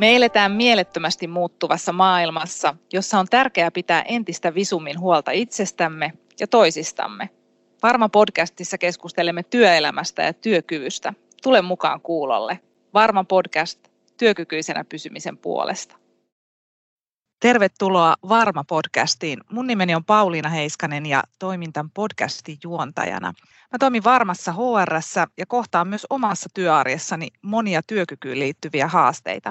Me eletään mielettömästi muuttuvassa maailmassa, jossa on tärkeää pitää entistä visummin huolta itsestämme ja toisistamme. Varma podcastissa keskustelemme työelämästä ja työkyvystä. Tule mukaan kuulolle. Varma podcast työkykyisenä pysymisen puolesta. Tervetuloa Varma-podcastiin. Mun nimeni on Pauliina Heiskanen ja toimin tämän podcastin juontajana. Mä toimin Varmassa hr ja kohtaan myös omassa työarjessani monia työkykyyn liittyviä haasteita.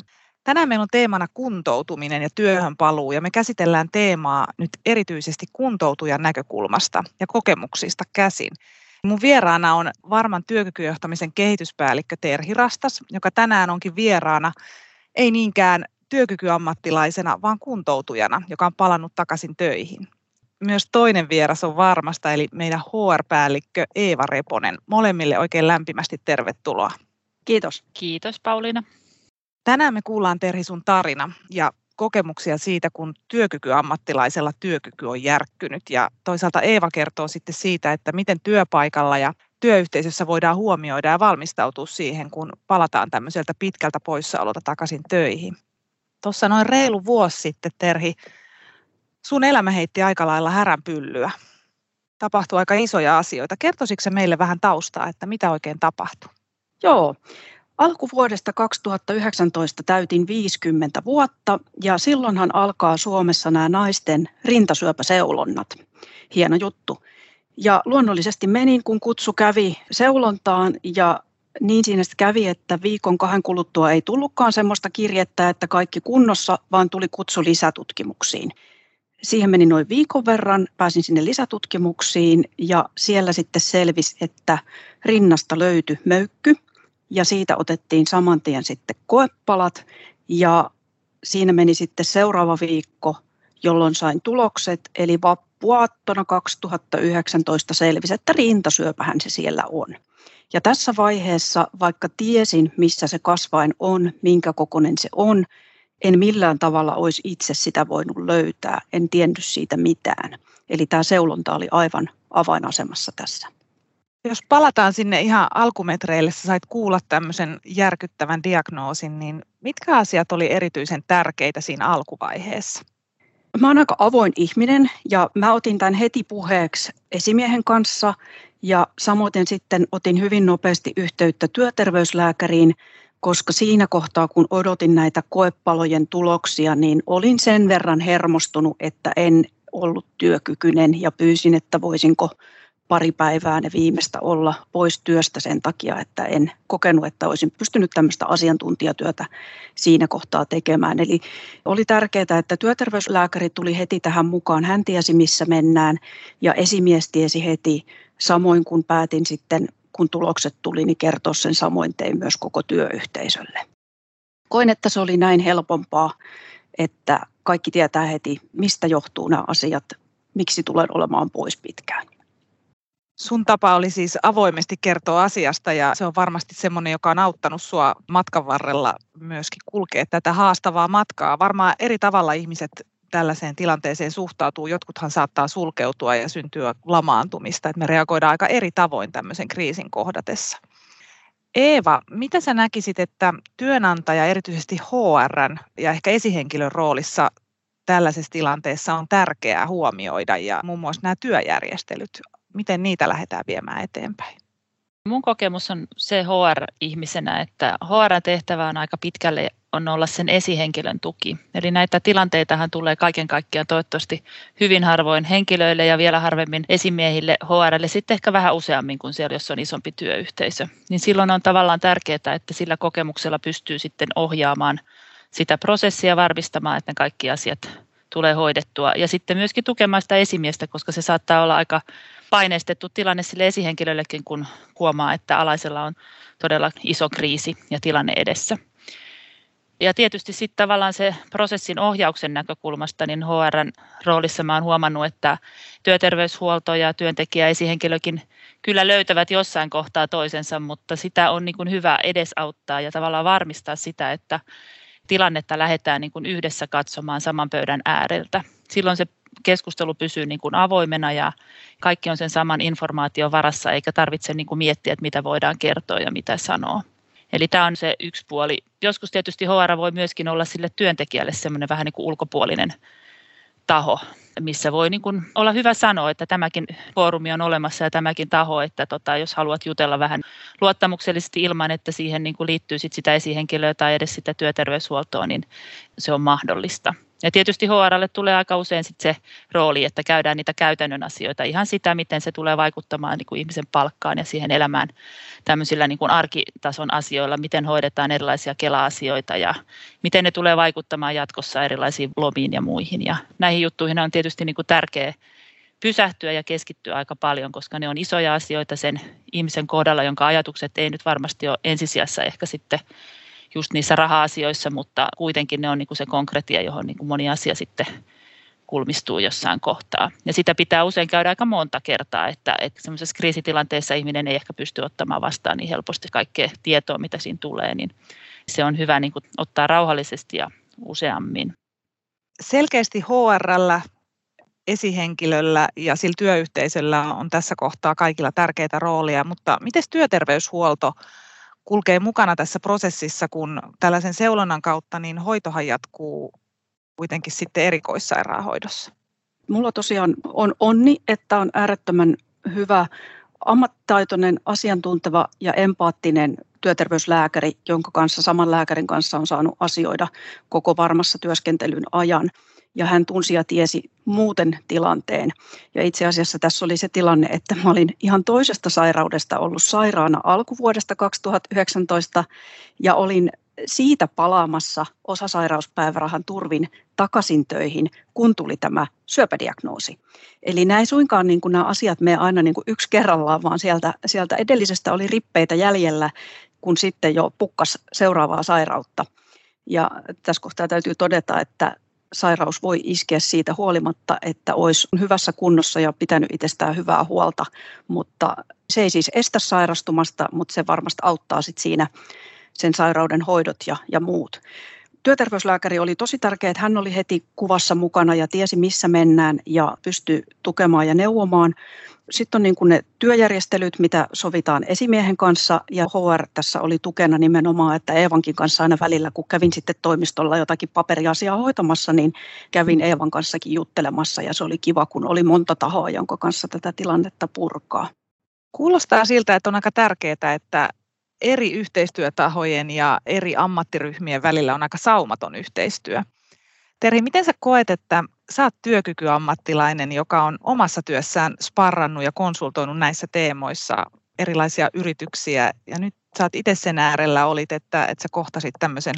Tänään meillä on teemana kuntoutuminen ja työhön paluu ja me käsitellään teemaa nyt erityisesti kuntoutujan näkökulmasta ja kokemuksista käsin. Mun vieraana on Varman työkykyjohtamisen kehityspäällikkö Terhi Rastas, joka tänään onkin vieraana ei niinkään työkykyammattilaisena, vaan kuntoutujana, joka on palannut takaisin töihin. Myös toinen vieras on varmasta, eli meidän HR-päällikkö Eeva Reponen. Molemmille oikein lämpimästi tervetuloa. Kiitos. Kiitos Pauliina. Tänään me kuullaan Terhi sun tarina ja kokemuksia siitä, kun työkykyammattilaisella työkyky on järkkynyt. Ja toisaalta Eeva kertoo sitten siitä, että miten työpaikalla ja työyhteisössä voidaan huomioida ja valmistautua siihen, kun palataan tämmöiseltä pitkältä poissaololta takaisin töihin. Tuossa noin reilu vuosi sitten, Terhi, sun elämä heitti aika lailla häränpyllyä. Tapahtui aika isoja asioita. Kertoisitko meille vähän taustaa, että mitä oikein tapahtui? Joo, Alkuvuodesta 2019 täytin 50 vuotta ja silloinhan alkaa Suomessa nämä naisten rintasyöpäseulonnat. Hieno juttu. Ja luonnollisesti menin, kun kutsu kävi seulontaan ja niin siinä kävi, että viikon kahden kuluttua ei tullutkaan semmoista kirjettä, että kaikki kunnossa, vaan tuli kutsu lisätutkimuksiin. Siihen meni noin viikon verran, pääsin sinne lisätutkimuksiin ja siellä sitten selvisi, että rinnasta löytyi möykky – ja siitä otettiin saman tien sitten koepalat ja siinä meni sitten seuraava viikko, jolloin sain tulokset, eli vappuaattona 2019 selvisi, että rintasyöpähän se siellä on. Ja tässä vaiheessa, vaikka tiesin, missä se kasvain on, minkä kokoinen se on, en millään tavalla olisi itse sitä voinut löytää, en tiennyt siitä mitään. Eli tämä seulonta oli aivan avainasemassa tässä. Jos palataan sinne ihan alkumetreille, sä sait kuulla tämmöisen järkyttävän diagnoosin, niin mitkä asiat oli erityisen tärkeitä siinä alkuvaiheessa? Mä oon aika avoin ihminen ja mä otin tämän heti puheeksi esimiehen kanssa ja samoin sitten otin hyvin nopeasti yhteyttä työterveyslääkäriin, koska siinä kohtaa kun odotin näitä koepalojen tuloksia, niin olin sen verran hermostunut, että en ollut työkykyinen ja pyysin, että voisinko pari päivää ne viimeistä olla pois työstä sen takia, että en kokenut, että olisin pystynyt tämmöistä asiantuntijatyötä siinä kohtaa tekemään. Eli oli tärkeää, että työterveyslääkäri tuli heti tähän mukaan. Hän tiesi, missä mennään ja esimies tiesi heti, samoin kun päätin sitten, kun tulokset tuli, niin kertoa sen samoin tein myös koko työyhteisölle. Koin, että se oli näin helpompaa, että kaikki tietää heti, mistä johtuu nämä asiat, miksi tulen olemaan pois pitkään. Sun tapa oli siis avoimesti kertoa asiasta ja se on varmasti semmoinen, joka on auttanut sua matkan varrella myöskin kulkea tätä haastavaa matkaa. Varmaan eri tavalla ihmiset tällaiseen tilanteeseen suhtautuu. Jotkuthan saattaa sulkeutua ja syntyä lamaantumista, että me reagoidaan aika eri tavoin tämmöisen kriisin kohdatessa. Eeva, mitä sä näkisit, että työnantaja, erityisesti HR ja ehkä esihenkilön roolissa tällaisessa tilanteessa on tärkeää huomioida ja muun muassa nämä työjärjestelyt miten niitä lähdetään viemään eteenpäin? Mun kokemus on se HR-ihmisenä, että HR-tehtävä on aika pitkälle on olla sen esihenkilön tuki. Eli näitä tilanteitahan tulee kaiken kaikkiaan toivottavasti hyvin harvoin henkilöille ja vielä harvemmin esimiehille HRlle, sitten ehkä vähän useammin kuin siellä, jos on isompi työyhteisö. Niin silloin on tavallaan tärkeää, että sillä kokemuksella pystyy sitten ohjaamaan sitä prosessia varmistamaan, että ne kaikki asiat tulee hoidettua. Ja sitten myöskin tukemaan sitä esimiestä, koska se saattaa olla aika paineistettu tilanne sille esihenkilöllekin, kun huomaa, että alaisella on todella iso kriisi ja tilanne edessä. Ja tietysti sitten tavallaan se prosessin ohjauksen näkökulmasta, niin HRn roolissa mä oon huomannut, että työterveyshuolto ja työntekijä esihenkilökin kyllä löytävät jossain kohtaa toisensa, mutta sitä on niin kuin hyvä edesauttaa ja tavallaan varmistaa sitä, että tilannetta lähdetään niin kuin yhdessä katsomaan saman pöydän ääreltä. Silloin se keskustelu pysyy niin kuin avoimena ja kaikki on sen saman informaation varassa, eikä tarvitse niin kuin miettiä, että mitä voidaan kertoa ja mitä sanoa. Eli tämä on se yksi puoli. Joskus tietysti HR voi myöskin olla sille työntekijälle semmoinen vähän niin kuin ulkopuolinen taho, missä voi niin kuin olla hyvä sanoa, että tämäkin foorumi on olemassa ja tämäkin taho, että tota, jos haluat jutella vähän luottamuksellisesti ilman, että siihen niin kuin liittyy sit sitä esihenkilöä tai edes sitä työterveyshuoltoa, niin se on mahdollista. Ja tietysti HRlle tulee aika usein sit se rooli, että käydään niitä käytännön asioita, ihan sitä, miten se tulee vaikuttamaan niin kuin ihmisen palkkaan ja siihen elämään tämmöisillä niin kuin arkitason asioilla, miten hoidetaan erilaisia kela-asioita ja miten ne tulee vaikuttamaan jatkossa erilaisiin lomiin ja muihin. Ja näihin juttuihin on tietysti niin kuin tärkeä pysähtyä ja keskittyä aika paljon, koska ne on isoja asioita sen ihmisen kohdalla, jonka ajatukset ei nyt varmasti ole ensisijassa ehkä sitten just niissä raha-asioissa, mutta kuitenkin ne on niin kuin se konkretia, johon niin kuin moni asia sitten kulmistuu jossain kohtaa. Ja sitä pitää usein käydä aika monta kertaa, että, että semmoisessa kriisitilanteessa ihminen ei ehkä pysty ottamaan vastaan niin helposti kaikkea tietoa, mitä siinä tulee, niin se on hyvä niin kuin ottaa rauhallisesti ja useammin. Selkeästi HRllä, esihenkilöllä ja sillä työyhteisöllä on tässä kohtaa kaikilla tärkeitä roolia, mutta miten työterveyshuolto kulkee mukana tässä prosessissa, kun tällaisen seulonnan kautta niin hoitohan jatkuu kuitenkin sitten erikoissairaanhoidossa? Mulla tosiaan on onni, että on äärettömän hyvä ammattitaitoinen, asiantunteva ja empaattinen työterveyslääkäri, jonka kanssa saman lääkärin kanssa on saanut asioida koko varmassa työskentelyn ajan ja hän tunsi ja tiesi muuten tilanteen. Ja itse asiassa tässä oli se tilanne, että mä olin ihan toisesta sairaudesta ollut sairaana alkuvuodesta 2019 ja olin siitä palaamassa osasairauspäivärahan turvin takaisin töihin, kun tuli tämä syöpädiagnoosi. Eli näin suinkaan niin kuin nämä asiat me aina niin kuin yksi kerrallaan, vaan sieltä, sieltä edellisestä oli rippeitä jäljellä, kun sitten jo pukkas seuraavaa sairautta. Ja tässä kohtaa täytyy todeta, että sairaus voi iskeä siitä huolimatta, että olisi hyvässä kunnossa ja pitänyt itsestään hyvää huolta, mutta se ei siis estä sairastumasta, mutta se varmasti auttaa sit siinä sen sairauden hoidot ja, ja muut. Työterveyslääkäri oli tosi tärkeä, että hän oli heti kuvassa mukana ja tiesi missä mennään ja pystyi tukemaan ja neuvomaan. Sitten on niin kuin ne työjärjestelyt, mitä sovitaan esimiehen kanssa ja HR tässä oli tukena nimenomaan, että Eevankin kanssa aina välillä, kun kävin sitten toimistolla jotakin paperiasiaa hoitamassa, niin kävin Eevan kanssakin juttelemassa ja se oli kiva, kun oli monta tahoa, jonka kanssa tätä tilannetta purkaa. Kuulostaa siltä, että on aika tärkeää, että eri yhteistyötahojen ja eri ammattiryhmien välillä on aika saumaton yhteistyö. Terhi, miten sä koet, että sä oot työkykyammattilainen, joka on omassa työssään sparrannut ja konsultoinut näissä teemoissa erilaisia yrityksiä, ja nyt sä oot itse sen äärellä olit, että, että sä kohtasit tämmöisen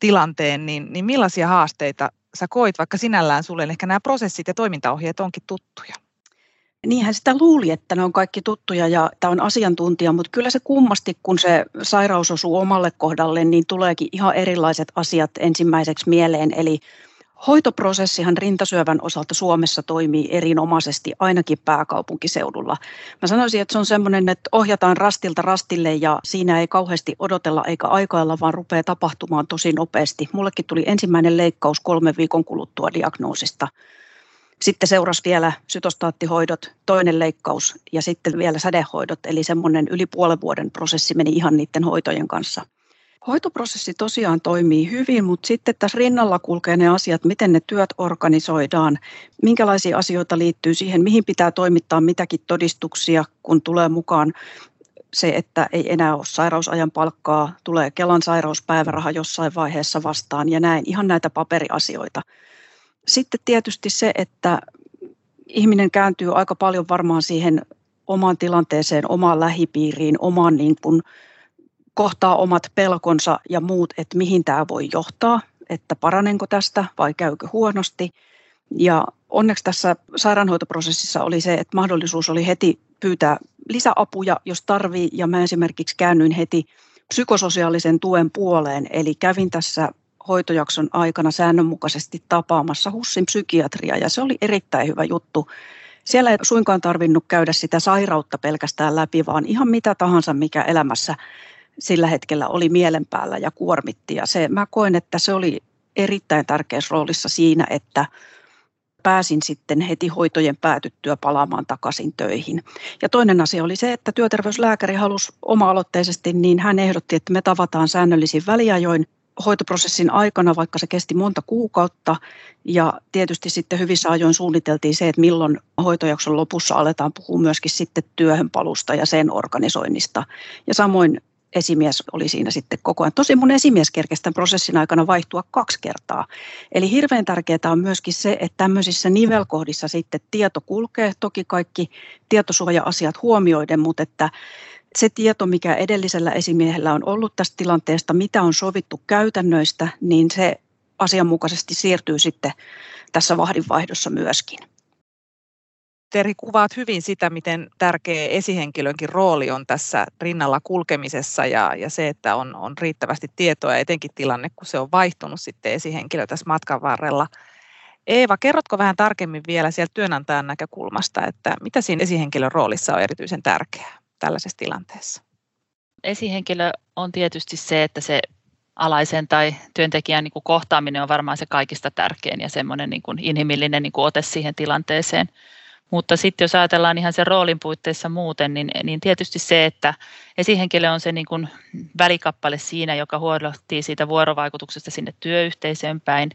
tilanteen, niin, niin millaisia haasteita sä koit, vaikka sinällään sulle ehkä nämä prosessit ja toimintaohjeet onkin tuttuja? Niinhän sitä luuli, että ne on kaikki tuttuja ja tämä on asiantuntija, mutta kyllä se kummasti, kun se sairaus osuu omalle kohdalle, niin tuleekin ihan erilaiset asiat ensimmäiseksi mieleen. Eli Hoitoprosessihan rintasyövän osalta Suomessa toimii erinomaisesti, ainakin pääkaupunkiseudulla. Mä sanoisin, että se on semmoinen, että ohjataan rastilta rastille ja siinä ei kauheasti odotella eikä aikailla, vaan rupeaa tapahtumaan tosi nopeasti. Mullekin tuli ensimmäinen leikkaus kolmen viikon kuluttua diagnoosista. Sitten seurasi vielä sytostaattihoidot, toinen leikkaus ja sitten vielä sädehoidot, eli semmoinen yli puolen vuoden prosessi meni ihan niiden hoitojen kanssa. Hoitoprosessi tosiaan toimii hyvin, mutta sitten tässä rinnalla kulkee ne asiat, miten ne työt organisoidaan, minkälaisia asioita liittyy siihen, mihin pitää toimittaa mitäkin todistuksia, kun tulee mukaan se, että ei enää ole sairausajan palkkaa, tulee Kelan sairauspäiväraha jossain vaiheessa vastaan ja näin, ihan näitä paperiasioita. Sitten tietysti se, että ihminen kääntyy aika paljon varmaan siihen omaan tilanteeseen, omaan lähipiiriin, omaan niin kuin kohtaa omat pelkonsa ja muut, että mihin tämä voi johtaa, että paranenko tästä vai käykö huonosti. Ja onneksi tässä sairaanhoitoprosessissa oli se, että mahdollisuus oli heti pyytää lisäapuja, jos tarvii, ja mä esimerkiksi käännyin heti psykososiaalisen tuen puoleen, eli kävin tässä hoitojakson aikana säännönmukaisesti tapaamassa HUSSin psykiatria, ja se oli erittäin hyvä juttu. Siellä ei suinkaan tarvinnut käydä sitä sairautta pelkästään läpi, vaan ihan mitä tahansa, mikä elämässä sillä hetkellä oli mielen päällä ja kuormitti. Ja se, mä koen, että se oli erittäin tärkeässä roolissa siinä, että pääsin sitten heti hoitojen päätyttyä palaamaan takaisin töihin. Ja toinen asia oli se, että työterveyslääkäri halusi oma-aloitteisesti, niin hän ehdotti, että me tavataan säännöllisin väliajoin hoitoprosessin aikana, vaikka se kesti monta kuukautta. Ja tietysti sitten hyvissä ajoin suunniteltiin se, että milloin hoitojakson lopussa aletaan puhua myöskin sitten työhönpalusta ja sen organisoinnista. Ja samoin esimies oli siinä sitten koko ajan. Tosi mun esimies kerkesi tämän prosessin aikana vaihtua kaksi kertaa. Eli hirveän tärkeää on myöskin se, että tämmöisissä nivelkohdissa sitten tieto kulkee, toki kaikki tietosuoja-asiat huomioiden, mutta että se tieto, mikä edellisellä esimiehellä on ollut tästä tilanteesta, mitä on sovittu käytännöistä, niin se asianmukaisesti siirtyy sitten tässä vahdinvaihdossa myöskin. Teri, kuvaat hyvin sitä, miten tärkeä esihenkilönkin rooli on tässä rinnalla kulkemisessa ja, ja se, että on, on riittävästi tietoa, etenkin tilanne, kun se on vaihtunut sitten esihenkilö tässä matkan varrella. Eeva, kerrotko vähän tarkemmin vielä sieltä työnantajan näkökulmasta, että mitä siinä esihenkilön roolissa on erityisen tärkeää tällaisessa tilanteessa? Esihenkilö on tietysti se, että se alaisen tai työntekijän niin kuin kohtaaminen on varmaan se kaikista tärkein ja semmoinen niin kuin inhimillinen niin kuin ote siihen tilanteeseen. Mutta sitten jos ajatellaan ihan sen roolin puitteissa muuten, niin, niin tietysti se, että esihenkilö on se niin kuin välikappale siinä, joka huolehtii siitä vuorovaikutuksesta sinne työyhteisöön päin,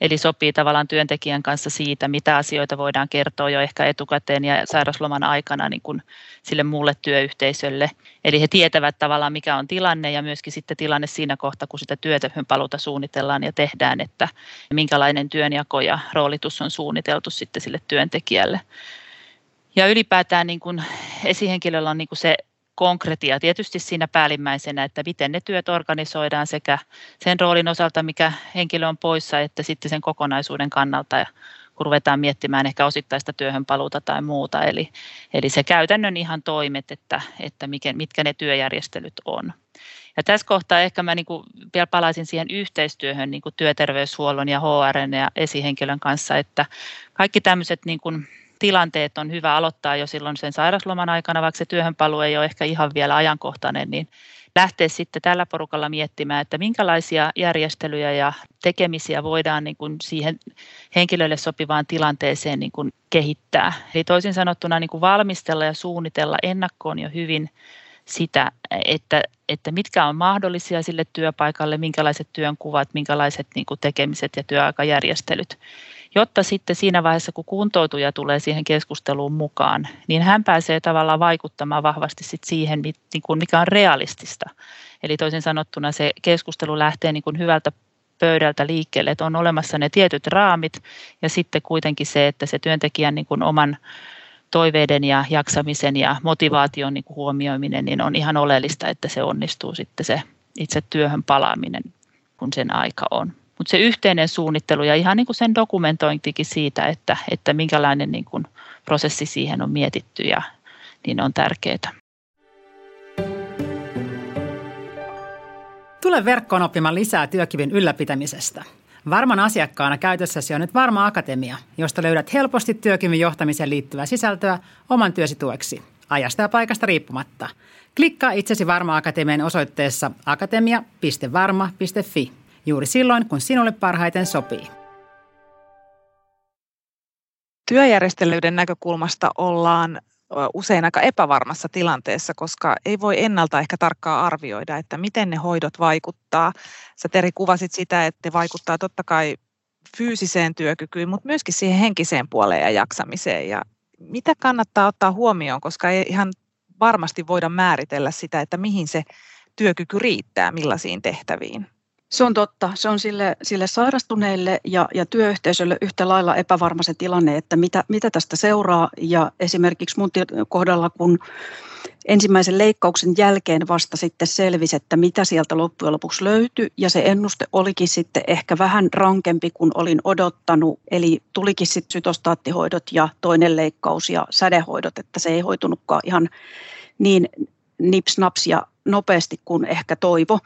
eli sopii tavallaan työntekijän kanssa siitä, mitä asioita voidaan kertoa jo ehkä etukäteen ja sairausloman aikana niin kuin sille muulle työyhteisölle. Eli he tietävät tavallaan, mikä on tilanne ja myöskin sitten tilanne siinä kohtaa, kun sitä työtöhön paluuta suunnitellaan ja tehdään, että minkälainen työnjako ja roolitus on suunniteltu sitten sille työntekijälle. Ja ylipäätään niin kuin esihenkilöllä on niin kuin se konkretia tietysti siinä päällimmäisenä, että miten ne työt organisoidaan sekä sen roolin osalta, mikä henkilö on poissa, että sitten sen kokonaisuuden kannalta, ja kun ruvetaan miettimään ehkä osittaista työhön paluuta tai muuta. Eli, eli se käytännön ihan toimet, että, että mitkä ne työjärjestelyt on. Ja tässä kohtaa ehkä mä niin kuin vielä palaisin siihen yhteistyöhön niin kuin työterveyshuollon ja HR ja esihenkilön kanssa, että kaikki tämmöiset niin kuin tilanteet on hyvä aloittaa jo silloin sen sairasloman aikana, vaikka se työhönpaluu ei ole ehkä ihan vielä ajankohtainen, niin lähteä sitten tällä porukalla miettimään, että minkälaisia järjestelyjä ja tekemisiä voidaan niin kuin siihen henkilölle sopivaan tilanteeseen niin kuin kehittää. Eli toisin sanottuna niin kuin valmistella ja suunnitella ennakkoon jo hyvin sitä, että, että mitkä on mahdollisia sille työpaikalle, minkälaiset työnkuvat, minkälaiset niin kuin tekemiset ja työaikajärjestelyt jotta sitten siinä vaiheessa, kun kuntoutuja tulee siihen keskusteluun mukaan, niin hän pääsee tavallaan vaikuttamaan vahvasti sit siihen, niin mikä on realistista. Eli toisin sanottuna se keskustelu lähtee niin kuin hyvältä pöydältä liikkeelle, että on olemassa ne tietyt raamit ja sitten kuitenkin se, että se työntekijän niin kuin oman toiveiden ja jaksamisen ja motivaation niin kuin huomioiminen, niin on ihan oleellista, että se onnistuu sitten se itse työhön palaaminen, kun sen aika on. Mutta se yhteinen suunnittelu ja ihan niin kuin sen dokumentointikin siitä, että, että minkälainen niin kuin prosessi siihen on mietitty ja niin on tärkeää. Tule verkkoon oppimaan lisää työkyvyn ylläpitämisestä. Varman asiakkaana käytössäsi on nyt Varma Akatemia, josta löydät helposti työkyvyn johtamiseen liittyvää sisältöä oman työsi tueksi, ajasta ja paikasta riippumatta. Klikkaa itsesi Varma Akatemian osoitteessa akatemia.varma.fi juuri silloin, kun sinulle parhaiten sopii. Työjärjestelyiden näkökulmasta ollaan usein aika epävarmassa tilanteessa, koska ei voi ennalta ehkä tarkkaan arvioida, että miten ne hoidot vaikuttaa. Sä Teri kuvasit sitä, että ne vaikuttaa totta kai fyysiseen työkykyyn, mutta myöskin siihen henkiseen puoleen ja jaksamiseen. Ja mitä kannattaa ottaa huomioon, koska ei ihan varmasti voida määritellä sitä, että mihin se työkyky riittää, millaisiin tehtäviin. Se on totta. Se on sille, sille sairastuneille ja, ja työyhteisölle yhtä lailla epävarma se tilanne, että mitä, mitä tästä seuraa. Ja esimerkiksi mun kohdalla, kun ensimmäisen leikkauksen jälkeen vasta sitten selvisi, että mitä sieltä loppujen lopuksi löytyi. Ja se ennuste olikin sitten ehkä vähän rankempi kuin olin odottanut. Eli tulikin sitten sytostaattihoidot ja toinen leikkaus ja sädehoidot, että se ei hoitunutkaan ihan niin nipsnaps ja nopeasti kuin ehkä toivo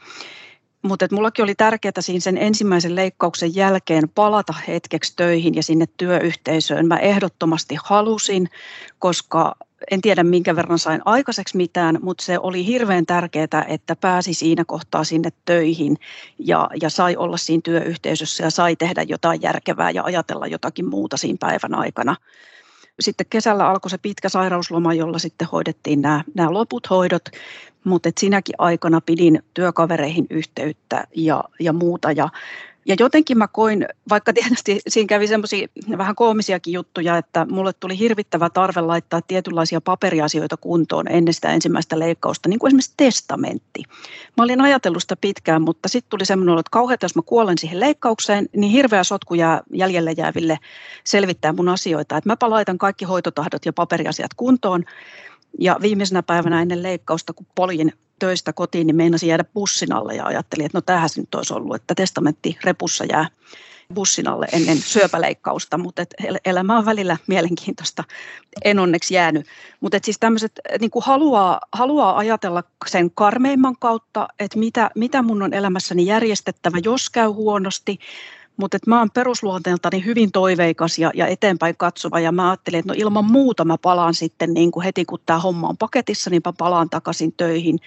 mutta mullakin oli tärkeää siinä sen ensimmäisen leikkauksen jälkeen palata hetkeksi töihin ja sinne työyhteisöön. Mä ehdottomasti halusin, koska en tiedä minkä verran sain aikaiseksi mitään, mutta se oli hirveän tärkeää, että pääsi siinä kohtaa sinne töihin ja, ja sai olla siinä työyhteisössä ja sai tehdä jotain järkevää ja ajatella jotakin muuta siinä päivän aikana. Sitten kesällä alkoi se pitkä sairausloma, jolla sitten hoidettiin nämä, nämä loput hoidot, mutta sinäkin aikana pidin työkavereihin yhteyttä ja, ja muuta. Ja ja jotenkin mä koin, vaikka tietysti siinä kävi semmoisia vähän koomisiakin juttuja, että mulle tuli hirvittävä tarve laittaa tietynlaisia paperiasioita kuntoon ennen sitä ensimmäistä leikkausta, niin kuin esimerkiksi testamentti. Mä olin ajatellut sitä pitkään, mutta sitten tuli semmoinen, että kauheata, jos mä kuolen siihen leikkaukseen, niin hirveä sotku jää jäljelle jääville selvittää mun asioita. Että mäpä laitan kaikki hoitotahdot ja paperiasiat kuntoon. Ja viimeisenä päivänä ennen leikkausta, kun poljin töistä kotiin, niin meinasin jäädä bussin alle ja ajattelin, että no tämähän se nyt olisi ollut, että testamentti repussa jää bussin alle ennen syöpäleikkausta, mutta et elämä on välillä mielenkiintoista, en onneksi jäänyt. Mutta siis tämmöiset niin haluaa, haluaa ajatella sen karmeimman kautta, että mitä, mitä mun on elämässäni järjestettävä, jos käy huonosti, mutta mä oon perusluonteeltani hyvin toiveikas ja, ja eteenpäin katsova ja mä ajattelin, että no ilman muuta mä palaan sitten niin kuin heti kun tämä homma on paketissa, niin mä palaan takaisin töihin.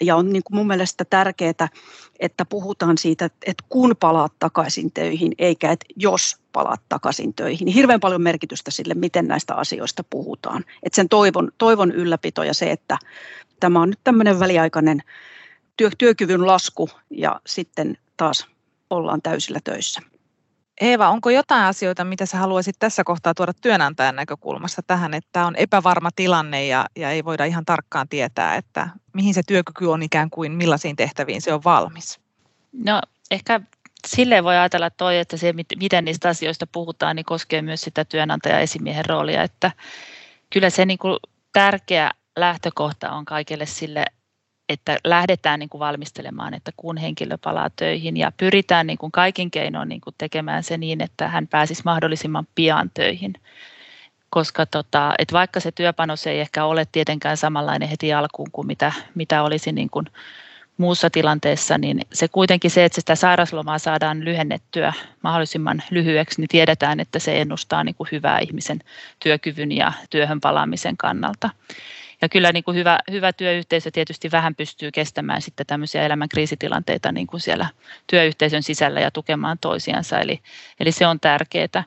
Ja on niin kuin mun mielestä tärkeää, että puhutaan siitä, että kun palaat takaisin töihin, eikä että jos palaat takaisin töihin. Niin hirveän paljon merkitystä sille, miten näistä asioista puhutaan. Että sen toivon, toivon ylläpito ja se, että tämä on nyt tämmöinen väliaikainen työ, työkyvyn lasku ja sitten taas ollaan täysillä töissä. Eeva, onko jotain asioita, mitä sä haluaisit tässä kohtaa tuoda työnantajan näkökulmasta tähän, että on epävarma tilanne ja, ja ei voida ihan tarkkaan tietää, että mihin se työkyky on ikään kuin, millaisiin tehtäviin se on valmis? No ehkä silleen voi ajatella toi, että se, miten niistä asioista puhutaan, niin koskee myös sitä työnantaja esimiehen roolia, että kyllä se niin kuin tärkeä lähtökohta on kaikille sille että lähdetään niin kuin valmistelemaan, että kun henkilö palaa töihin ja pyritään niin kuin kaikin keinoin niin kuin tekemään se niin, että hän pääsisi mahdollisimman pian töihin. Koska tota, että vaikka se työpanos ei ehkä ole tietenkään samanlainen heti alkuun kuin mitä, mitä olisi niin kuin muussa tilanteessa, niin se kuitenkin se, että sitä sairaslomaa saadaan lyhennettyä mahdollisimman lyhyeksi, niin tiedetään, että se ennustaa niin kuin hyvää ihmisen työkyvyn ja työhön palaamisen kannalta. Ja kyllä niin kuin hyvä, hyvä työyhteisö tietysti vähän pystyy kestämään sitten tämmöisiä elämän kriisitilanteita niin kuin siellä työyhteisön sisällä ja tukemaan toisiansa, eli, eli se on tärkeää.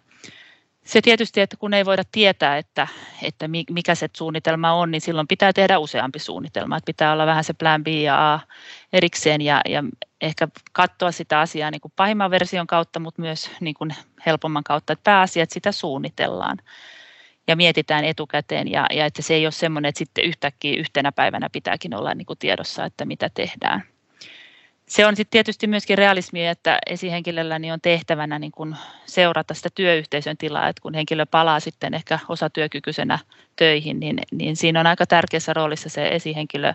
Se tietysti, että kun ei voida tietää, että, että mikä se suunnitelma on, niin silloin pitää tehdä useampi suunnitelma. Että pitää olla vähän se plan B ja A erikseen ja, ja ehkä katsoa sitä asiaa niin kuin pahimman version kautta, mutta myös niin kuin helpomman kautta, että pääasiat sitä suunnitellaan ja mietitään etukäteen ja, ja että se ei ole semmoinen, että sitten yhtäkkiä yhtenä päivänä pitääkin olla niin kuin tiedossa, että mitä tehdään. Se on sitten tietysti myöskin realismi, että esihenkilöllä niin on tehtävänä niin kuin seurata sitä työyhteisön tilaa, että kun henkilö palaa sitten ehkä osatyökykyisenä töihin, niin, niin siinä on aika tärkeässä roolissa se esihenkilö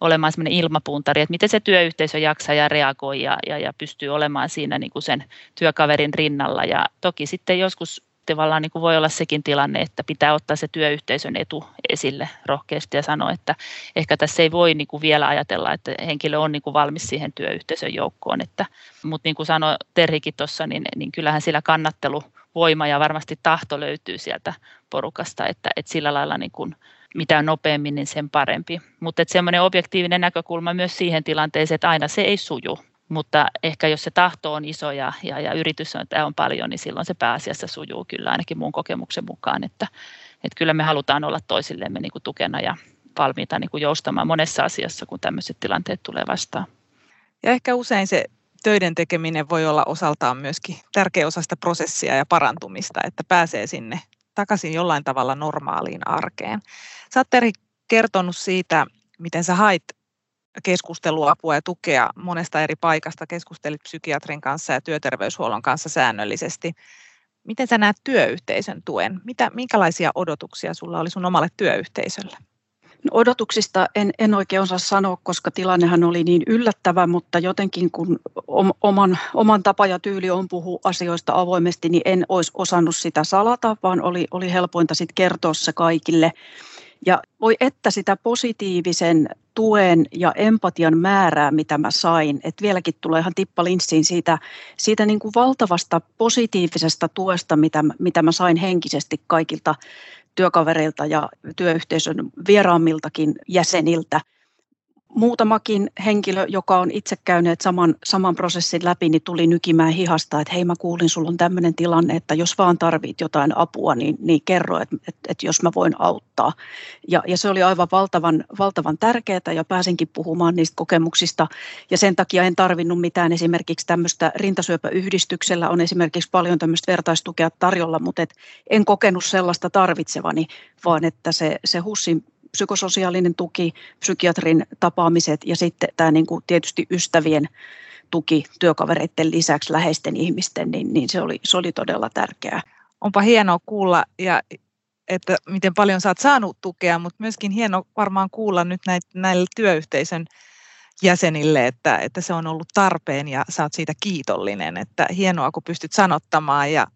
olemaan sellainen ilmapuuntari, että miten se työyhteisö jaksaa ja reagoi ja, ja, ja pystyy olemaan siinä niin kuin sen työkaverin rinnalla. Ja toki sitten joskus tavallaan niin kuin voi olla sekin tilanne, että pitää ottaa se työyhteisön etu esille rohkeasti ja sanoa, että ehkä tässä ei voi niin kuin vielä ajatella, että henkilö on niin kuin valmis siihen työyhteisön joukkoon. Että, mutta niin kuin sanoi Terhikin tuossa, niin, niin kyllähän sillä kannatteluvoima ja varmasti tahto löytyy sieltä porukasta, että, että sillä lailla niin kuin mitä nopeammin, niin sen parempi. Mutta semmoinen objektiivinen näkökulma myös siihen tilanteeseen, että aina se ei suju mutta ehkä jos se tahto on iso ja, ja, ja yritys on, on paljon, niin silloin se pääasiassa sujuu kyllä ainakin mun kokemuksen mukaan, että, että kyllä me halutaan olla toisillemme niin kuin tukena ja valmiita niin kuin joustamaan monessa asiassa, kun tämmöiset tilanteet tulee vastaan. Ja ehkä usein se töiden tekeminen voi olla osaltaan myöskin tärkeä osa sitä prosessia ja parantumista, että pääsee sinne takaisin jollain tavalla normaaliin arkeen. Sä oot Teri kertonut siitä, miten sä hait keskusteluapua ja tukea monesta eri paikasta. Keskustelit psykiatrin kanssa ja työterveyshuollon kanssa säännöllisesti. Miten sä näet työyhteisön tuen? Mitä, minkälaisia odotuksia sulla oli sun omalle työyhteisölle? No odotuksista en, en oikein osaa sanoa, koska tilannehan oli niin yllättävä, mutta jotenkin kun oman, oman tapa ja tyyli on puhua asioista avoimesti, niin en olisi osannut sitä salata, vaan oli, oli helpointa sitten kertoa se kaikille. Ja voi että sitä positiivisen tuen ja empatian määrää, mitä mä sain, että vieläkin tulee ihan tippalinssiin siitä, siitä niin kuin valtavasta positiivisesta tuesta, mitä, mitä mä sain henkisesti kaikilta työkavereilta ja työyhteisön vieraammiltakin jäseniltä – muutamakin henkilö, joka on itse käynyt saman, saman prosessin läpi, niin tuli nykimään hihasta, että hei mä kuulin, sulla on tämmöinen tilanne, että jos vaan tarvit jotain apua, niin, niin kerro, että, että, että jos mä voin auttaa. Ja, ja se oli aivan valtavan, valtavan tärkeää ja pääsinkin puhumaan niistä kokemuksista ja sen takia en tarvinnut mitään esimerkiksi tämmöistä rintasyöpäyhdistyksellä on esimerkiksi paljon tämmöistä vertaistukea tarjolla, mutta et en kokenut sellaista tarvitsevani, vaan että se, se HUSin psykososiaalinen tuki, psykiatrin tapaamiset ja sitten tämä niin kuin tietysti ystävien tuki työkavereiden lisäksi läheisten ihmisten, niin, niin se, oli, se oli todella tärkeää. Onpa hienoa kuulla, ja, että miten paljon oot saanut tukea, mutta myöskin hienoa varmaan kuulla nyt näitä, näille työyhteisön jäsenille, että, että se on ollut tarpeen ja oot siitä kiitollinen. Että hienoa, kun pystyt sanottamaan ja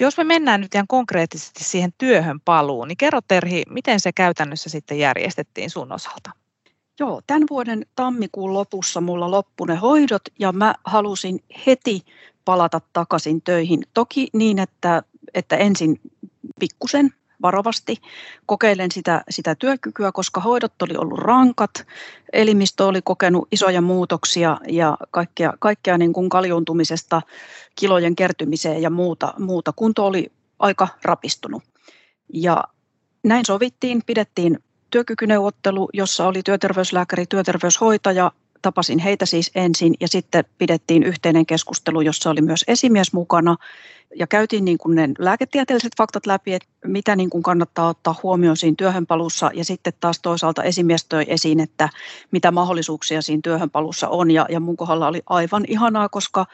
jos me mennään nyt ihan konkreettisesti siihen työhön paluun, niin kerro Terhi, miten se käytännössä sitten järjestettiin sun osalta? Joo, tämän vuoden tammikuun lopussa mulla loppu ne hoidot ja mä halusin heti palata takaisin töihin. Toki niin, että, että ensin pikkusen varovasti. Kokeilen sitä, sitä työkykyä, koska hoidot oli ollut rankat, elimistö oli kokenut isoja muutoksia ja kaikkea, kaikkea niin kuin kaljuuntumisesta kilojen kertymiseen ja muuta, muuta. Kunto oli aika rapistunut. Ja näin sovittiin, pidettiin työkykyneuvottelu, jossa oli työterveyslääkäri, työterveyshoitaja, tapasin heitä siis ensin ja sitten pidettiin yhteinen keskustelu, jossa oli myös esimies mukana ja käytiin niin kuin ne lääketieteelliset faktat läpi, että mitä niin kuin kannattaa ottaa huomioon siinä työhönpalussa ja sitten taas toisaalta esimies toi esiin, että mitä mahdollisuuksia siinä työhönpalussa on ja, ja mun kohdalla oli aivan ihanaa, koska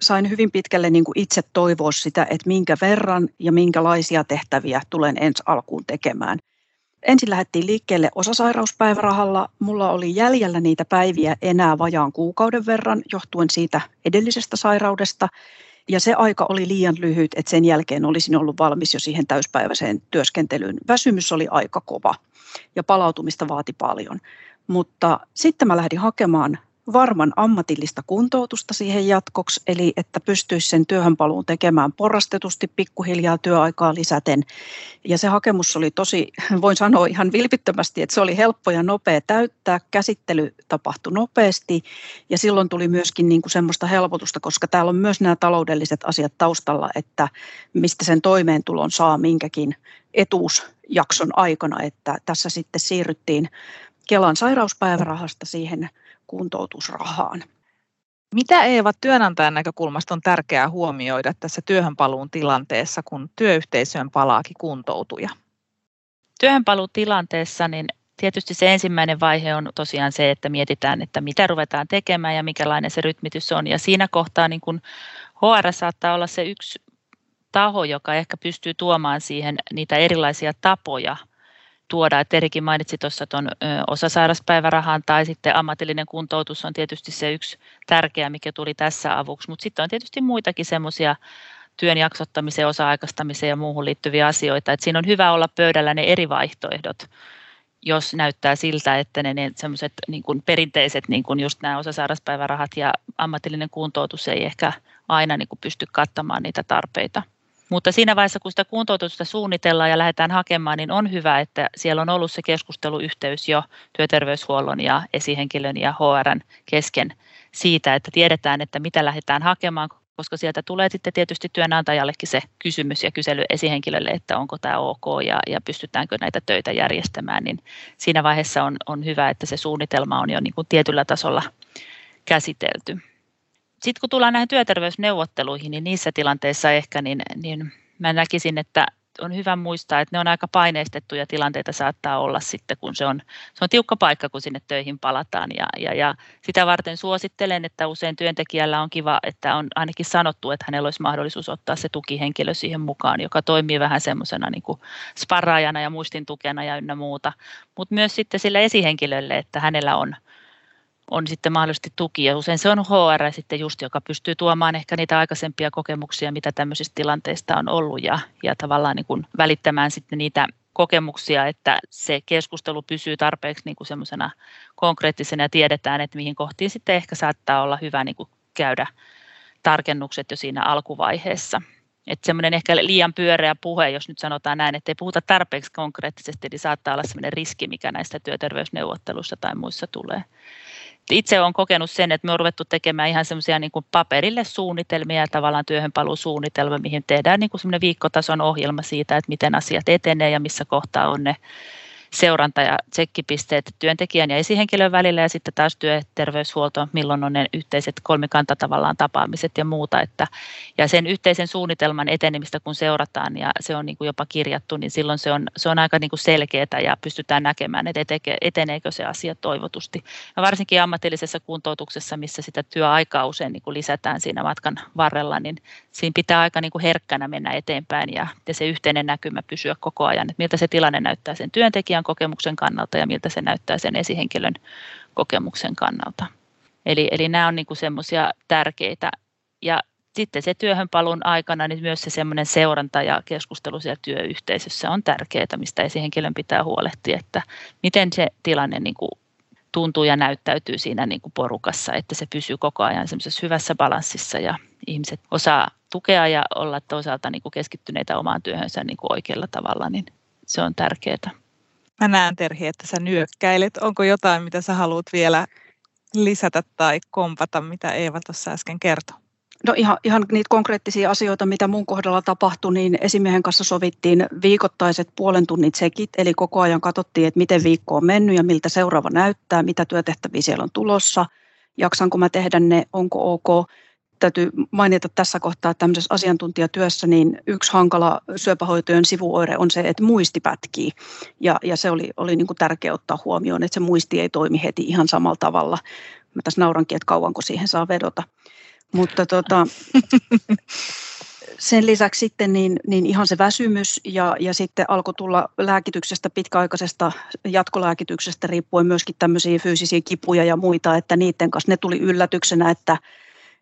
sain hyvin pitkälle niin kuin itse toivoa sitä, että minkä verran ja minkälaisia tehtäviä tulen ensi alkuun tekemään. Ensin lähdettiin liikkeelle osasairauspäivärahalla. Mulla oli jäljellä niitä päiviä enää vajaan kuukauden verran johtuen siitä edellisestä sairaudesta. Ja se aika oli liian lyhyt, että sen jälkeen olisin ollut valmis jo siihen täyspäiväiseen työskentelyyn. Väsymys oli aika kova ja palautumista vaati paljon. Mutta sitten mä lähdin hakemaan varman ammatillista kuntoutusta siihen jatkoksi, eli että pystyisi sen työhönpaluun tekemään porrastetusti pikkuhiljaa työaikaa lisäten. Ja se hakemus oli tosi, voin sanoa ihan vilpittömästi, että se oli helppo ja nopea täyttää, käsittely tapahtui nopeasti ja silloin tuli myöskin niin kuin semmoista helpotusta, koska täällä on myös nämä taloudelliset asiat taustalla, että mistä sen toimeentulon saa minkäkin etuusjakson aikana, että tässä sitten siirryttiin Kelan sairauspäivärahasta siihen kuntoutusrahaan. Mitä Eeva työnantajan näkökulmasta on tärkeää huomioida tässä työhönpaluun tilanteessa, kun työyhteisöön palaakin kuntoutuja? Työhönpaluutilanteessa niin tietysti se ensimmäinen vaihe on tosiaan se, että mietitään, että mitä ruvetaan tekemään ja mikälainen se rytmitys on. Ja siinä kohtaa niin kun HR saattaa olla se yksi taho, joka ehkä pystyy tuomaan siihen niitä erilaisia tapoja tuoda. Että Erikin mainitsi tuossa tuon osasairaspäivärahan tai sitten ammatillinen kuntoutus on tietysti se yksi tärkeä, mikä tuli tässä avuksi, mutta sitten on tietysti muitakin semmoisia työn jaksottamiseen, osa-aikaistamiseen ja muuhun liittyviä asioita. että siinä on hyvä olla pöydällä ne eri vaihtoehdot, jos näyttää siltä, että ne, ne semmoiset niin kuin perinteiset, niin kuin just nämä osasairaspäivärahat ja ammatillinen kuntoutus ei ehkä aina niin kuin pysty kattamaan niitä tarpeita. Mutta siinä vaiheessa, kun sitä kuntoutusta suunnitellaan ja lähdetään hakemaan, niin on hyvä, että siellä on ollut se keskusteluyhteys jo työterveyshuollon ja esihenkilön ja HRn kesken siitä, että tiedetään, että mitä lähdetään hakemaan, koska sieltä tulee sitten tietysti työnantajallekin se kysymys ja kysely esihenkilölle, että onko tämä ok ja, ja pystytäänkö näitä töitä järjestämään, niin siinä vaiheessa on, on hyvä, että se suunnitelma on jo niin kuin tietyllä tasolla käsitelty sitten kun tullaan näihin työterveysneuvotteluihin, niin niissä tilanteissa ehkä niin, niin mä näkisin, että on hyvä muistaa, että ne on aika paineistettuja tilanteita saattaa olla sitten, kun se on, se on tiukka paikka, kun sinne töihin palataan. Ja, ja, ja sitä varten suosittelen, että usein työntekijällä on kiva, että on ainakin sanottu, että hänellä olisi mahdollisuus ottaa se tukihenkilö siihen mukaan, joka toimii vähän semmoisena niin sparraajana ja muistin tukena ja ynnä muuta. Mutta myös sitten sille esihenkilölle, että hänellä on – on sitten mahdollisesti tuki. Ja usein se on HR sitten just, joka pystyy tuomaan ehkä niitä aikaisempia kokemuksia, mitä tämmöisistä tilanteista on ollut ja, ja tavallaan niin kuin välittämään sitten niitä kokemuksia, että se keskustelu pysyy tarpeeksi niin kuin semmoisena konkreettisena ja tiedetään, että mihin kohtiin sitten ehkä saattaa olla hyvä niin kuin käydä tarkennukset jo siinä alkuvaiheessa. Että semmoinen ehkä liian pyöreä puhe, jos nyt sanotaan näin, että ei puhuta tarpeeksi konkreettisesti, niin saattaa olla semmoinen riski, mikä näistä työterveysneuvotteluissa tai muissa tulee. Itse olen kokenut sen, että me on ruvettu tekemään ihan semmoisia niin paperille suunnitelmia ja tavallaan työhönpaluusuunnitelma, mihin tehdään niin kuin semmoinen viikkotason ohjelma siitä, että miten asiat etenee ja missä kohtaa on ne seuranta- ja tsekkipisteet työntekijän ja esihenkilön välillä ja sitten taas työterveyshuolto, milloin on ne yhteiset kolmikanta tavallaan tapaamiset ja muuta. Että, ja sen yhteisen suunnitelman etenemistä kun seurataan ja se on niin kuin jopa kirjattu, niin silloin se on, se on aika niin kuin selkeää ja pystytään näkemään, että eteneekö se asia toivotusti. Ja varsinkin ammatillisessa kuntoutuksessa, missä sitä työaikaa usein niin kuin lisätään siinä matkan varrella, niin siinä pitää aika niin kuin herkkänä mennä eteenpäin ja, ja se yhteinen näkymä pysyä koko ajan, että miltä se tilanne näyttää sen työntekijän työntekijän kokemuksen kannalta ja miltä se näyttää sen esihenkilön kokemuksen kannalta. Eli, eli nämä on niin semmoisia tärkeitä. Ja sitten se työhönpalun aikana niin myös se semmoinen seuranta ja keskustelu siellä työyhteisössä on tärkeää, mistä esihenkilön pitää huolehtia, että miten se tilanne niin kuin tuntuu ja näyttäytyy siinä niin kuin porukassa, että se pysyy koko ajan semmoisessa hyvässä balanssissa ja ihmiset osaa tukea ja olla toisaalta niin kuin keskittyneitä omaan työhönsä niin kuin oikealla tavalla, niin se on tärkeää. Mä näen Terhi, että sä nyökkäilet. Onko jotain, mitä sä haluat vielä lisätä tai kompata, mitä Eeva tuossa äsken kertoi? No ihan, ihan niitä konkreettisia asioita, mitä mun kohdalla tapahtui, niin esimiehen kanssa sovittiin viikoittaiset puolen tunnin tsekit, eli koko ajan katsottiin, että miten viikko on mennyt ja miltä seuraava näyttää, mitä työtehtäviä siellä on tulossa, jaksanko mä tehdä ne, onko ok täytyy mainita tässä kohtaa, että tämmöisessä asiantuntijatyössä niin yksi hankala syöpähoitojen sivuoire on se, että muisti pätkii. Ja, ja se oli, oli niin kuin tärkeä ottaa huomioon, että se muisti ei toimi heti ihan samalla tavalla. Mä tässä naurankin, että kauanko siihen saa vedota. Mutta tota, sen lisäksi sitten niin, niin ihan se väsymys ja, ja sitten alkoi tulla lääkityksestä, pitkäaikaisesta jatkolääkityksestä riippuen myöskin tämmöisiä fyysisiä kipuja ja muita, että niiden kanssa ne tuli yllätyksenä, että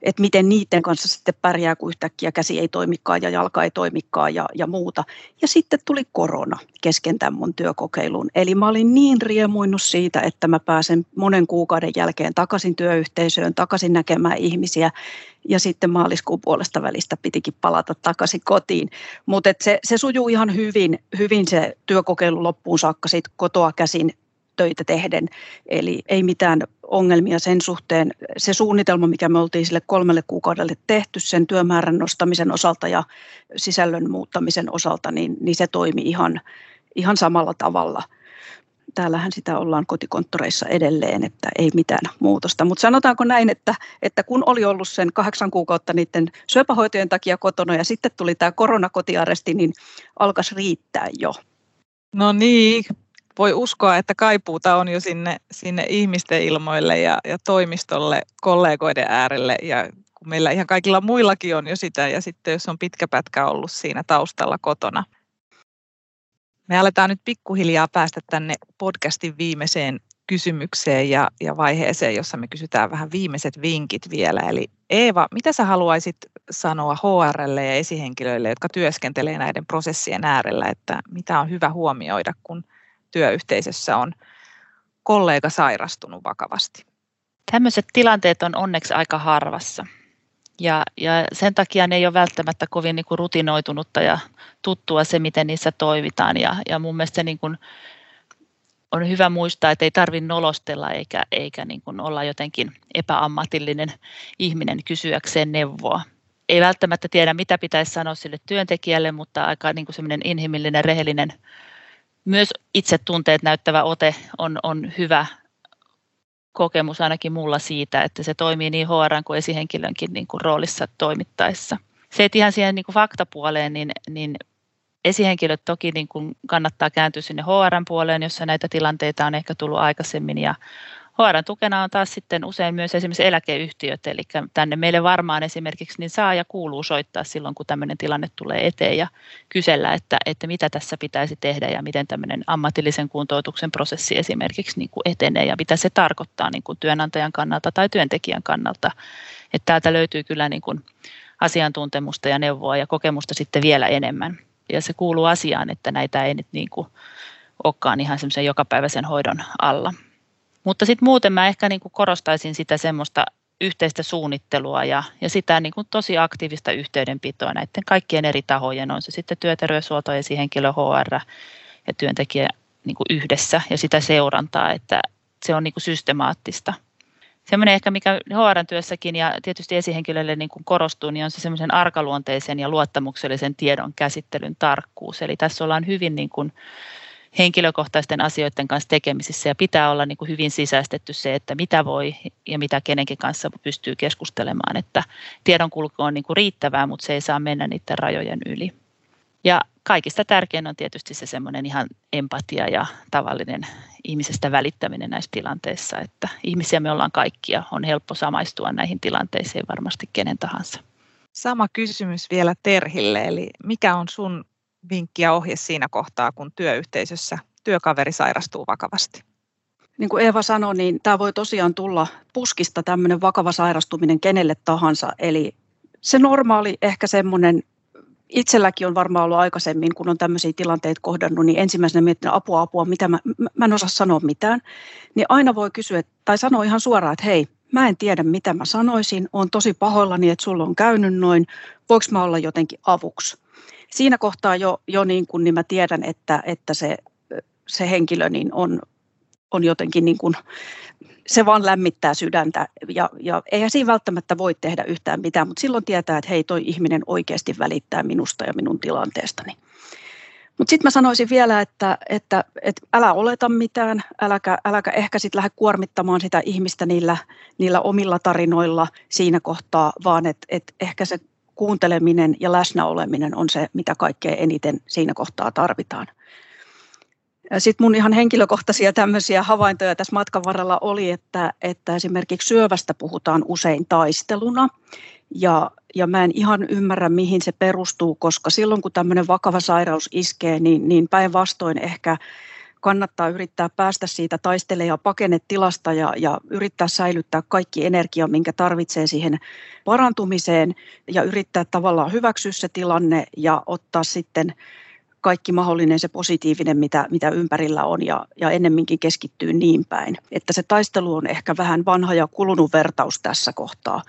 että miten niiden kanssa sitten pärjää, kun yhtäkkiä käsi ei toimikaan ja jalka ei toimikaan ja, ja muuta. Ja sitten tuli korona kesken tämän mun työkokeilun. Eli mä olin niin riemuinnut siitä, että mä pääsen monen kuukauden jälkeen takaisin työyhteisöön, takaisin näkemään ihmisiä ja sitten maaliskuun puolesta välistä pitikin palata takaisin kotiin. Mutta se, se sujuu ihan hyvin, hyvin se työkokeilu loppuun saakka sit kotoa käsin töitä tehden. Eli ei mitään ongelmia sen suhteen. Se suunnitelma, mikä me oltiin sille kolmelle kuukaudelle tehty sen työmäärän nostamisen osalta ja sisällön muuttamisen osalta, niin, niin se toimi ihan, ihan samalla tavalla. Täällähän sitä ollaan kotikonttoreissa edelleen, että ei mitään muutosta. Mutta sanotaanko näin, että, että kun oli ollut sen kahdeksan kuukautta niiden syöpähoitojen takia kotona ja sitten tuli tämä koronakotiaresti, niin alkaisi riittää jo. No niin, voi uskoa, että kaipuuta on jo sinne, sinne ihmisten ilmoille ja, ja toimistolle, kollegoiden äärelle ja kun meillä ihan kaikilla muillakin on jo sitä ja sitten jos on pitkä pätkä ollut siinä taustalla kotona. Me aletaan nyt pikkuhiljaa päästä tänne podcastin viimeiseen kysymykseen ja, ja vaiheeseen, jossa me kysytään vähän viimeiset vinkit vielä. Eli Eeva, mitä sä haluaisit sanoa HRlle ja esihenkilöille, jotka työskentelee näiden prosessien äärellä, että mitä on hyvä huomioida, kun työyhteisössä on kollega sairastunut vakavasti. Tämmöiset tilanteet on onneksi aika harvassa. Ja, ja sen takia ne ei ole välttämättä kovin niin kuin rutinoitunutta ja tuttua se, miten niissä toimitaan. Ja, ja mun mielestä niin kuin on hyvä muistaa, että ei tarvitse nolostella eikä, eikä niin kuin olla jotenkin epäammatillinen ihminen kysyäkseen neuvoa. Ei välttämättä tiedä, mitä pitäisi sanoa sille työntekijälle, mutta aika niin kuin inhimillinen, rehellinen myös itsetunteet näyttävä ote on, on hyvä kokemus ainakin mulla siitä, että se toimii niin HR kuin esihenkilönkin niin kuin roolissa toimittaessa. Se, että ihan siihen niin kuin faktapuoleen, niin, niin esihenkilöt toki niin kuin kannattaa kääntyä sinne HRn puoleen, jossa näitä tilanteita on ehkä tullut aikaisemmin ja HRn tukena on taas sitten usein myös esimerkiksi eläkeyhtiöt, eli tänne meille varmaan esimerkiksi niin saa ja kuuluu soittaa silloin, kun tämmöinen tilanne tulee eteen ja kysellä, että, että mitä tässä pitäisi tehdä ja miten tämmöinen ammatillisen kuntoutuksen prosessi esimerkiksi niin kuin etenee ja mitä se tarkoittaa niin kuin työnantajan kannalta tai työntekijän kannalta. Että täältä löytyy kyllä niin kuin asiantuntemusta ja neuvoa ja kokemusta sitten vielä enemmän. ja se kuuluu asiaan, että näitä ei nyt niin kuin olekaan ihan semmoisen jokapäiväisen hoidon alla. Mutta sitten muuten mä ehkä niin kuin korostaisin sitä semmoista yhteistä suunnittelua ja, ja sitä niin kuin tosi aktiivista yhteydenpitoa näiden kaikkien eri tahojen, on se sitten työterveyshuolto, esihenkilö, HR ja työntekijä niin kuin yhdessä ja sitä seurantaa, että se on niin kuin systemaattista. Semmoinen ehkä, mikä HR-työssäkin ja tietysti esihenkilölle niin kuin korostuu, niin on se semmoisen arkaluonteisen ja luottamuksellisen tiedon käsittelyn tarkkuus. Eli tässä ollaan hyvin niin kuin henkilökohtaisten asioiden kanssa tekemisissä ja pitää olla niin kuin hyvin sisäistetty se, että mitä voi ja mitä kenenkin kanssa pystyy keskustelemaan, että tiedonkulku on niin kuin riittävää, mutta se ei saa mennä niiden rajojen yli. Ja kaikista tärkein on tietysti se semmoinen ihan empatia ja tavallinen ihmisestä välittäminen näissä tilanteissa, että ihmisiä me ollaan kaikkia, on helppo samaistua näihin tilanteisiin varmasti kenen tahansa. Sama kysymys vielä Terhille, eli mikä on sun vinkki ja ohje siinä kohtaa, kun työyhteisössä työkaveri sairastuu vakavasti? Niin kuin Eeva sanoi, niin tämä voi tosiaan tulla puskista tämmöinen vakava sairastuminen kenelle tahansa. Eli se normaali ehkä semmoinen, itselläkin on varmaan ollut aikaisemmin, kun on tämmöisiä tilanteita kohdannut, niin ensimmäisenä miettinyt apua, apua, mitä mä, mä en osaa sanoa mitään. Niin aina voi kysyä tai sanoa ihan suoraan, että hei, mä en tiedä mitä mä sanoisin, on tosi pahoillani, että sulla on käynyt noin, voiko mä olla jotenkin avuksi siinä kohtaa jo, jo niin, kuin, niin mä tiedän, että, että se, se henkilö niin on, on jotenkin niin kuin, se vaan lämmittää sydäntä ja, ja eihän siinä välttämättä voi tehdä yhtään mitään, mutta silloin tietää, että hei, toi ihminen oikeasti välittää minusta ja minun tilanteestani. Mutta sitten mä sanoisin vielä, että, että, että älä oleta mitään, äläkä, äläkä ehkä sitten lähde kuormittamaan sitä ihmistä niillä, niillä omilla tarinoilla siinä kohtaa, vaan että et ehkä se kuunteleminen ja läsnäoleminen on se, mitä kaikkein eniten siinä kohtaa tarvitaan. Sitten mun ihan henkilökohtaisia tämmöisiä havaintoja tässä matkan varrella oli, että, että esimerkiksi syövästä puhutaan usein taisteluna. Ja, ja mä en ihan ymmärrä, mihin se perustuu, koska silloin kun tämmöinen vakava sairaus iskee, niin, niin päinvastoin ehkä kannattaa yrittää päästä siitä taistele- ja pakennetilasta ja, ja yrittää säilyttää kaikki energia, minkä tarvitsee siihen parantumiseen ja yrittää tavallaan hyväksyä se tilanne ja ottaa sitten kaikki mahdollinen se positiivinen, mitä, mitä ympärillä on ja, ja ennemminkin keskittyy niin päin. Että se taistelu on ehkä vähän vanha ja kulunut vertaus tässä kohtaa.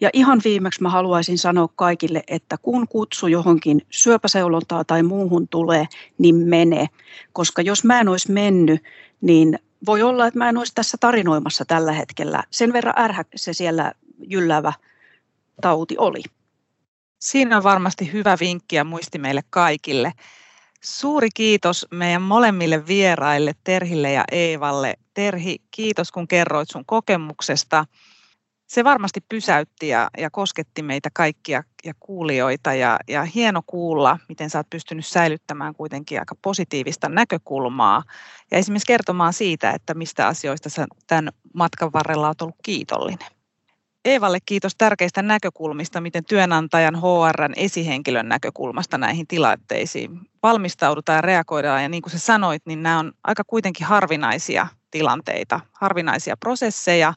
Ja ihan viimeksi mä haluaisin sanoa kaikille, että kun kutsu johonkin syöpäseulontaa tai muuhun tulee, niin mene. Koska jos mä en olisi mennyt, niin voi olla, että mä en olisi tässä tarinoimassa tällä hetkellä. Sen verran ärhä se siellä jyllävä tauti oli. Siinä on varmasti hyvä vinkki ja muisti meille kaikille. Suuri kiitos meidän molemmille vieraille, Terhille ja Eevalle. Terhi, kiitos kun kerroit sun kokemuksesta. Se varmasti pysäytti ja, ja kosketti meitä kaikkia ja kuulijoita ja, ja hieno kuulla, miten sä oot pystynyt säilyttämään kuitenkin aika positiivista näkökulmaa ja esimerkiksi kertomaan siitä, että mistä asioista sä tämän matkan varrella oot ollut kiitollinen. Eevalle kiitos tärkeistä näkökulmista, miten työnantajan HRn esihenkilön näkökulmasta näihin tilanteisiin valmistaudutaan ja reagoidaan. Ja niin kuin sä sanoit, niin nämä on aika kuitenkin harvinaisia tilanteita, harvinaisia prosesseja,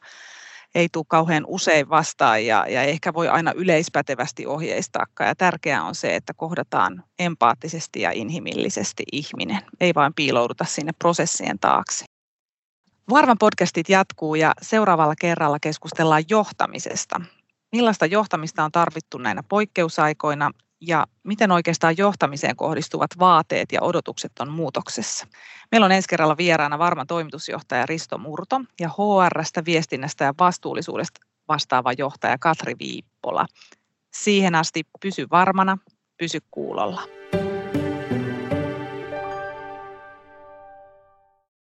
ei tule kauhean usein vastaan ja, ja ehkä voi aina yleispätevästi ohjeistaa. Ja tärkeää on se, että kohdataan empaattisesti ja inhimillisesti ihminen, ei vain piilouduta sinne prosessien taakse. Varman podcastit jatkuu ja seuraavalla kerralla keskustellaan johtamisesta. Millaista johtamista on tarvittu näinä poikkeusaikoina ja miten oikeastaan johtamiseen kohdistuvat vaateet ja odotukset on muutoksessa. Meillä on ensi kerralla vieraana Varman toimitusjohtaja Risto Murto ja HRstä, viestinnästä ja vastuullisuudesta vastaava johtaja Katri Viippola. Siihen asti pysy varmana, pysy kuulolla.